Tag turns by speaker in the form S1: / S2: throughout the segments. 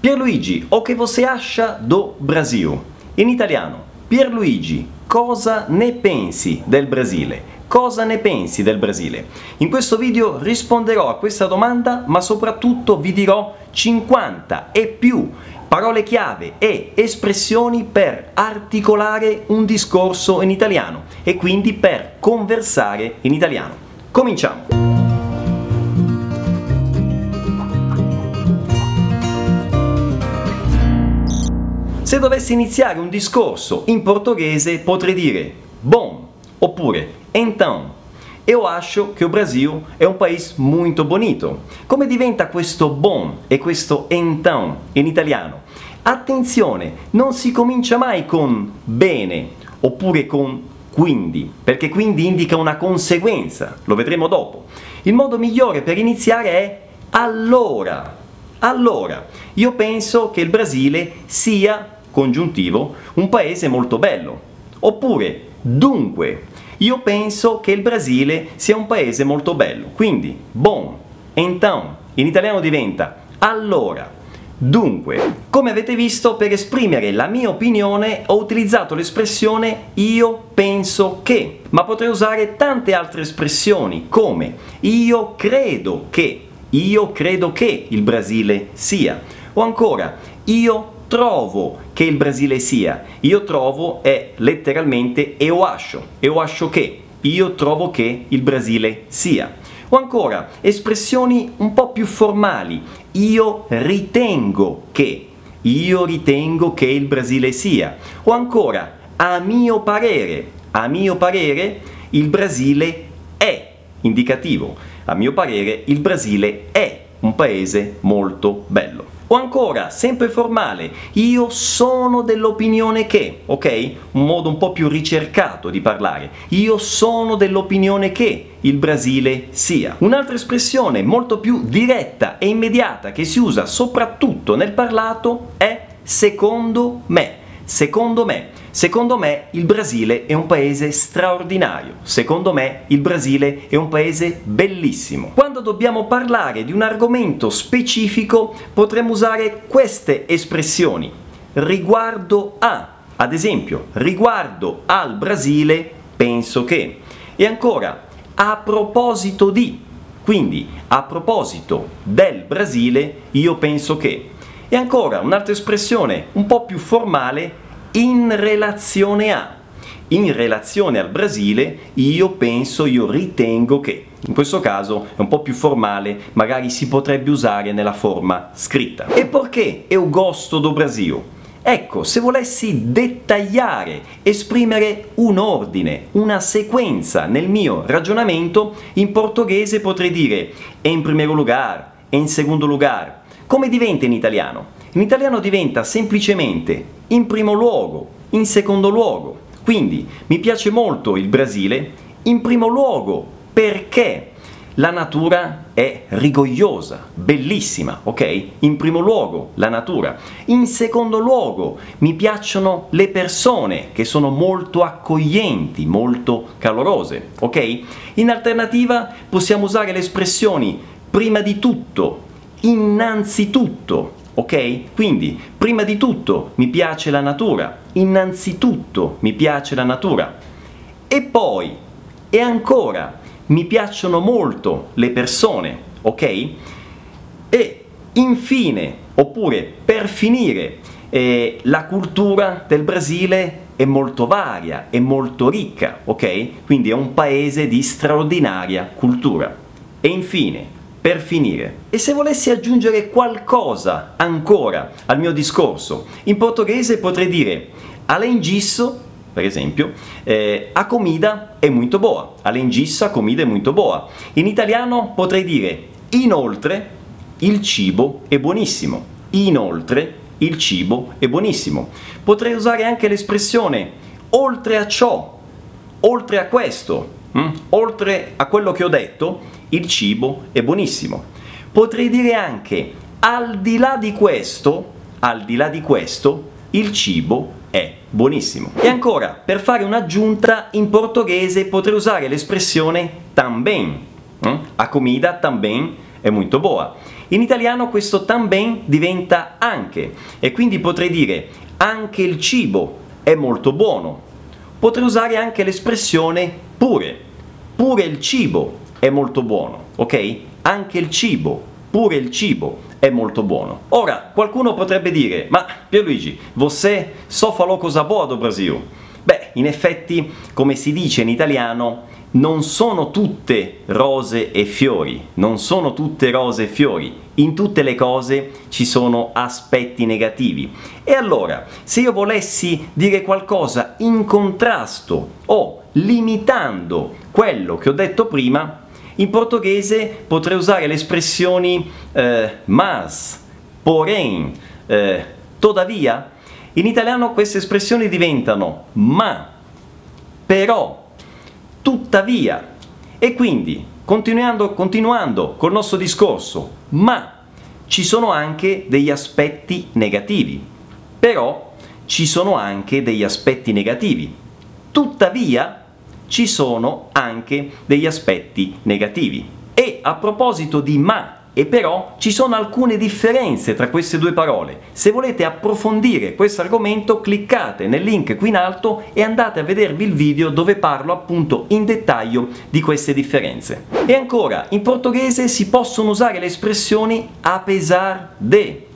S1: Pierluigi, o che você acha do Brasil? In italiano, Pierluigi, cosa ne pensi del Brasile? Cosa ne pensi del Brasile? In questo video risponderò a questa domanda, ma soprattutto vi dirò 50 e più parole chiave e espressioni per articolare un discorso in italiano e quindi per conversare in italiano. Cominciamo! Se dovessi iniziare un discorso in portoghese potrei dire bom oppure então. Eu acho che il Brasile è un paese molto bonito. Come diventa questo bom e questo então in italiano? Attenzione, non si comincia mai con bene oppure con quindi, perché quindi indica una conseguenza, lo vedremo dopo. Il modo migliore per iniziare è allora. Allora, io penso che il Brasile sia congiuntivo, un paese molto bello. Oppure, dunque, io penso che il Brasile sia un paese molto bello. Quindi, bon, então, in italiano diventa allora. Dunque, come avete visto, per esprimere la mia opinione ho utilizzato l'espressione io penso che, ma potrei usare tante altre espressioni come io credo che, io credo che il Brasile sia, o ancora io trovo che il Brasile sia. Io trovo è letteralmente eu acho, eu acho che. Io trovo che il Brasile sia. O ancora, espressioni un po' più formali. Io ritengo che. Io ritengo che il Brasile sia. O ancora, a mio parere. A mio parere il Brasile è indicativo. A mio parere il Brasile è un paese molto bello. O ancora, sempre formale, io sono dell'opinione che, ok? Un modo un po' più ricercato di parlare. Io sono dell'opinione che il Brasile sia. Un'altra espressione molto più diretta e immediata che si usa soprattutto nel parlato è secondo me. Secondo me. Secondo me il Brasile è un paese straordinario, secondo me il Brasile è un paese bellissimo. Quando dobbiamo parlare di un argomento specifico potremmo usare queste espressioni. Riguardo a, ad esempio, riguardo al Brasile penso che. E ancora, a proposito di, quindi a proposito del Brasile io penso che. E ancora un'altra espressione un po' più formale in relazione a. In relazione al Brasile io penso, io ritengo che. In questo caso è un po' più formale, magari si potrebbe usare nella forma scritta. E perché eu gosto do Brasil? Ecco, se volessi dettagliare, esprimere un ordine, una sequenza nel mio ragionamento, in portoghese potrei dire in primo lugar, in secondo lugar. Come diventa in italiano? In italiano diventa semplicemente in primo luogo, in secondo luogo. Quindi mi piace molto il Brasile, in primo luogo perché la natura è rigogliosa, bellissima, ok? In primo luogo la natura. In secondo luogo mi piacciono le persone che sono molto accoglienti, molto calorose, ok? In alternativa possiamo usare le espressioni prima di tutto, innanzitutto, ok? Quindi, prima di tutto mi piace la natura, innanzitutto mi piace la natura. E poi, e ancora, mi piacciono molto le persone, ok? E infine, oppure per finire, eh, la cultura del Brasile è molto varia, è molto ricca, ok? Quindi è un paese di straordinaria cultura. E infine, per finire. E se volessi aggiungere qualcosa ancora al mio discorso, in portoghese potrei dire além per esempio, eh, a comida è molto boa. Além disso, a comida è molto boa. In italiano potrei dire inoltre, il cibo è buonissimo. Inoltre, il cibo è buonissimo. Potrei usare anche l'espressione oltre a ciò, oltre a questo, hm? oltre a quello che ho detto, il cibo è buonissimo. Potrei dire anche, al di là di questo, al di là di questo, il cibo è buonissimo. E ancora, per fare un'aggiunta, in portoghese potrei usare l'espressione também. Mm? A comida também è molto boa. In italiano questo tamben diventa anche e quindi potrei dire anche il cibo è molto buono. Potrei usare anche l'espressione pure. Pure il cibo è molto buono, ok? Anche il cibo, pure il cibo è molto buono. Ora, qualcuno potrebbe dire, ma Pierluigi, você só falou cosa boa do Brasil? Beh, in effetti, come si dice in italiano, non sono tutte rose e fiori, non sono tutte rose e fiori, in tutte le cose ci sono aspetti negativi. E allora, se io volessi dire qualcosa in contrasto o limitando quello che ho detto prima, in portoghese potrei usare le espressioni eh, mas, porém, eh, todavia. In italiano queste espressioni diventano ma, però, tuttavia. E quindi, continuando, continuando col nostro discorso, ma ci sono anche degli aspetti negativi. Però ci sono anche degli aspetti negativi. Tuttavia ci sono anche degli aspetti negativi. E a proposito di ma e però ci sono alcune differenze tra queste due parole. Se volete approfondire questo argomento cliccate nel link qui in alto e andate a vedervi il video dove parlo appunto in dettaglio di queste differenze. E ancora, in portoghese si possono usare le espressioni apesar de,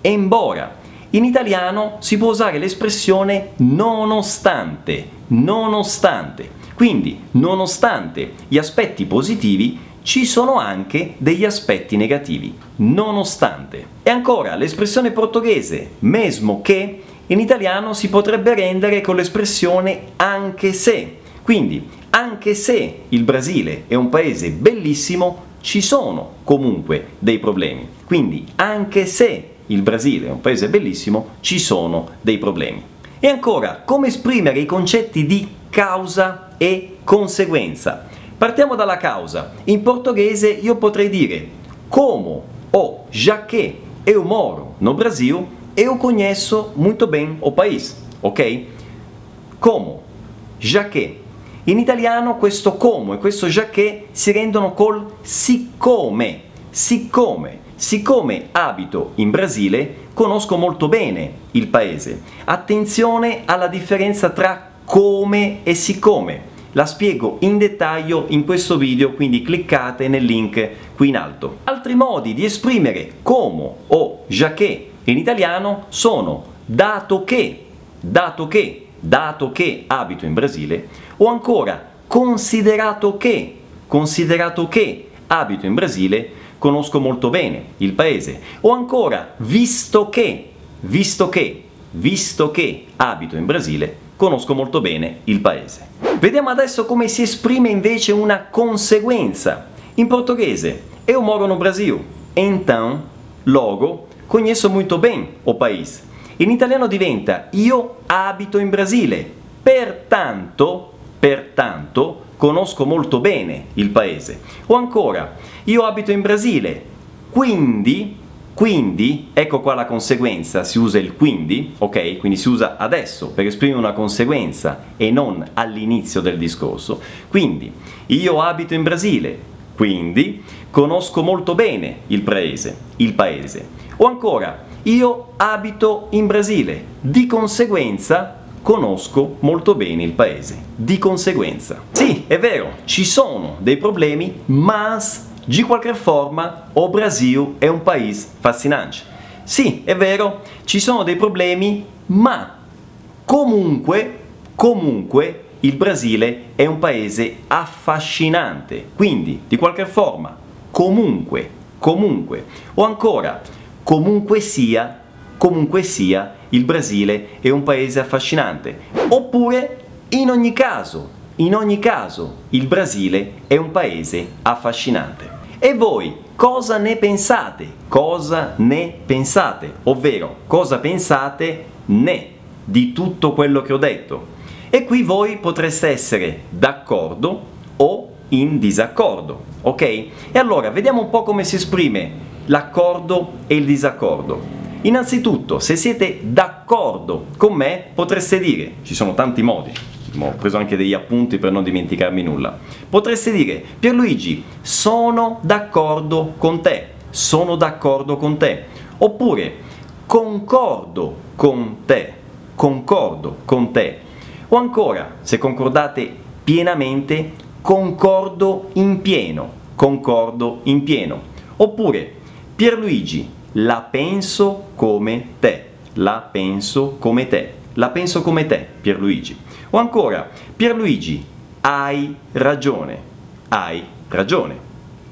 S1: embora. In italiano si può usare l'espressione nonostante, nonostante. Quindi, nonostante gli aspetti positivi, ci sono anche degli aspetti negativi, nonostante. E ancora l'espressione portoghese mesmo che in italiano si potrebbe rendere con l'espressione anche se. Quindi, anche se il Brasile è un paese bellissimo, ci sono comunque dei problemi. Quindi, anche se il Brasile è un paese bellissimo, ci sono dei problemi. E ancora, come esprimere i concetti di causa e conseguenza? Partiamo dalla causa. In portoghese io potrei dire como o já que eu moro no Brasil, eu conheço muito bem o país, ok? Como, já que. In italiano questo como e questo già che si rendono col siccome, siccome. Siccome abito in Brasile, conosco molto bene il paese. Attenzione alla differenza tra come e siccome la spiego in dettaglio in questo video, quindi cliccate nel link qui in alto. Altri modi di esprimere como o già che in italiano sono dato che, dato che, dato che abito in Brasile, o ancora considerato che, considerato che abito in Brasile, conosco molto bene il paese, o ancora visto che, visto che, visto che abito in Brasile, conosco molto bene il paese. Vediamo adesso come si esprime invece una conseguenza. In portoghese, eu moro no Brasil, então, logo, conheço muito bem o país. In italiano diventa io abito in Brasile, pertanto, pertanto, conosco molto bene il paese. O ancora, io abito in Brasile, quindi quindi, ecco qua la conseguenza, si usa il quindi, ok? Quindi si usa adesso per esprimere una conseguenza e non all'inizio del discorso. Quindi, io abito in Brasile, quindi conosco molto bene il paese, il paese. O ancora, io abito in Brasile, di conseguenza conosco molto bene il paese. Di conseguenza. Sì, è vero, ci sono dei problemi, ma de qualquer forma, o Brasil è un paese fascinante. Sì, è vero, ci sono dei problemi, ma comunque, comunque, il Brasile è un paese affascinante. Quindi, di qualche forma, comunque, comunque, o ancora, comunque sia, comunque sia, il Brasile è un paese affascinante. Oppure, in ogni caso, in ogni caso, il Brasile è un paese affascinante. E voi cosa ne pensate? Cosa ne pensate? Ovvero, cosa pensate ne di tutto quello che ho detto? E qui voi potreste essere d'accordo o in disaccordo, ok? E allora vediamo un po' come si esprime l'accordo e il disaccordo. Innanzitutto, se siete d'accordo con me, potreste dire, ci sono tanti modi, ho preso anche degli appunti per non dimenticarmi nulla. Potreste dire, Pierluigi, sono d'accordo con te, sono d'accordo con te. Oppure concordo con te, concordo con te. O ancora, se concordate pienamente, concordo in pieno, concordo in pieno. Oppure, Pierluigi, la penso come te, la penso come te, la penso come te, Pierluigi. O ancora, Pierluigi, hai ragione, hai ragione,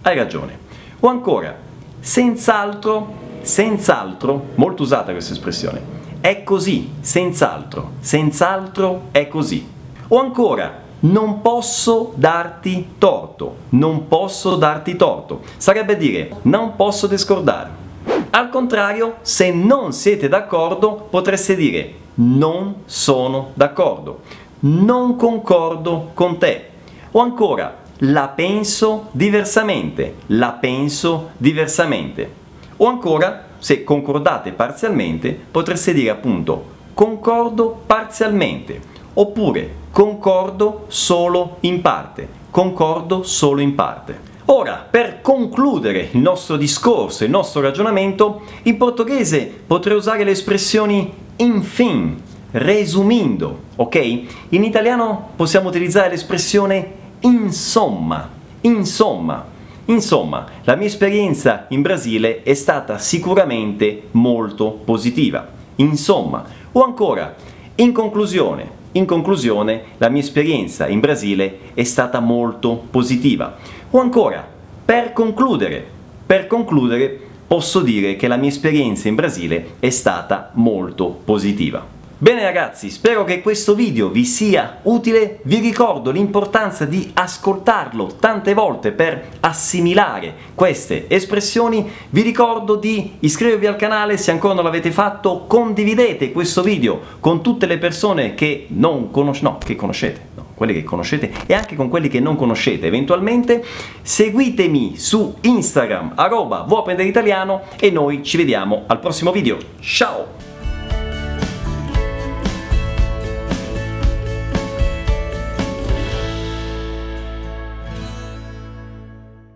S1: hai ragione. O ancora, senz'altro, senz'altro, molto usata questa espressione, è così, senz'altro, senz'altro è così. O ancora, non posso darti torto, non posso darti torto. Sarebbe dire, non posso discordare. Al contrario, se non siete d'accordo, potreste dire non sono d'accordo, non concordo con te. O ancora, la penso diversamente, la penso diversamente. O ancora, se concordate parzialmente, potreste dire appunto concordo parzialmente, oppure concordo solo in parte, concordo solo in parte. Ora, per concludere il nostro discorso, il nostro ragionamento, in portoghese potrei usare le espressioni infin, resumindo, ok? In italiano possiamo utilizzare l'espressione insomma, insomma. Insomma, la mia esperienza in Brasile è stata sicuramente molto positiva. Insomma, o ancora, in conclusione, in conclusione, la mia esperienza in Brasile è stata molto positiva. O ancora, per concludere, per concludere posso dire che la mia esperienza in Brasile è stata molto positiva. Bene ragazzi, spero che questo video vi sia utile, vi ricordo l'importanza di ascoltarlo tante volte per assimilare queste espressioni, vi ricordo di iscrivervi al canale se ancora non l'avete fatto, condividete questo video con tutte le persone che non conoscete, no, che conoscete, quelli che conoscete e anche con quelli che non conoscete eventualmente. Seguitemi su Instagram, arroba italiano e noi ci vediamo al prossimo video. Ciao!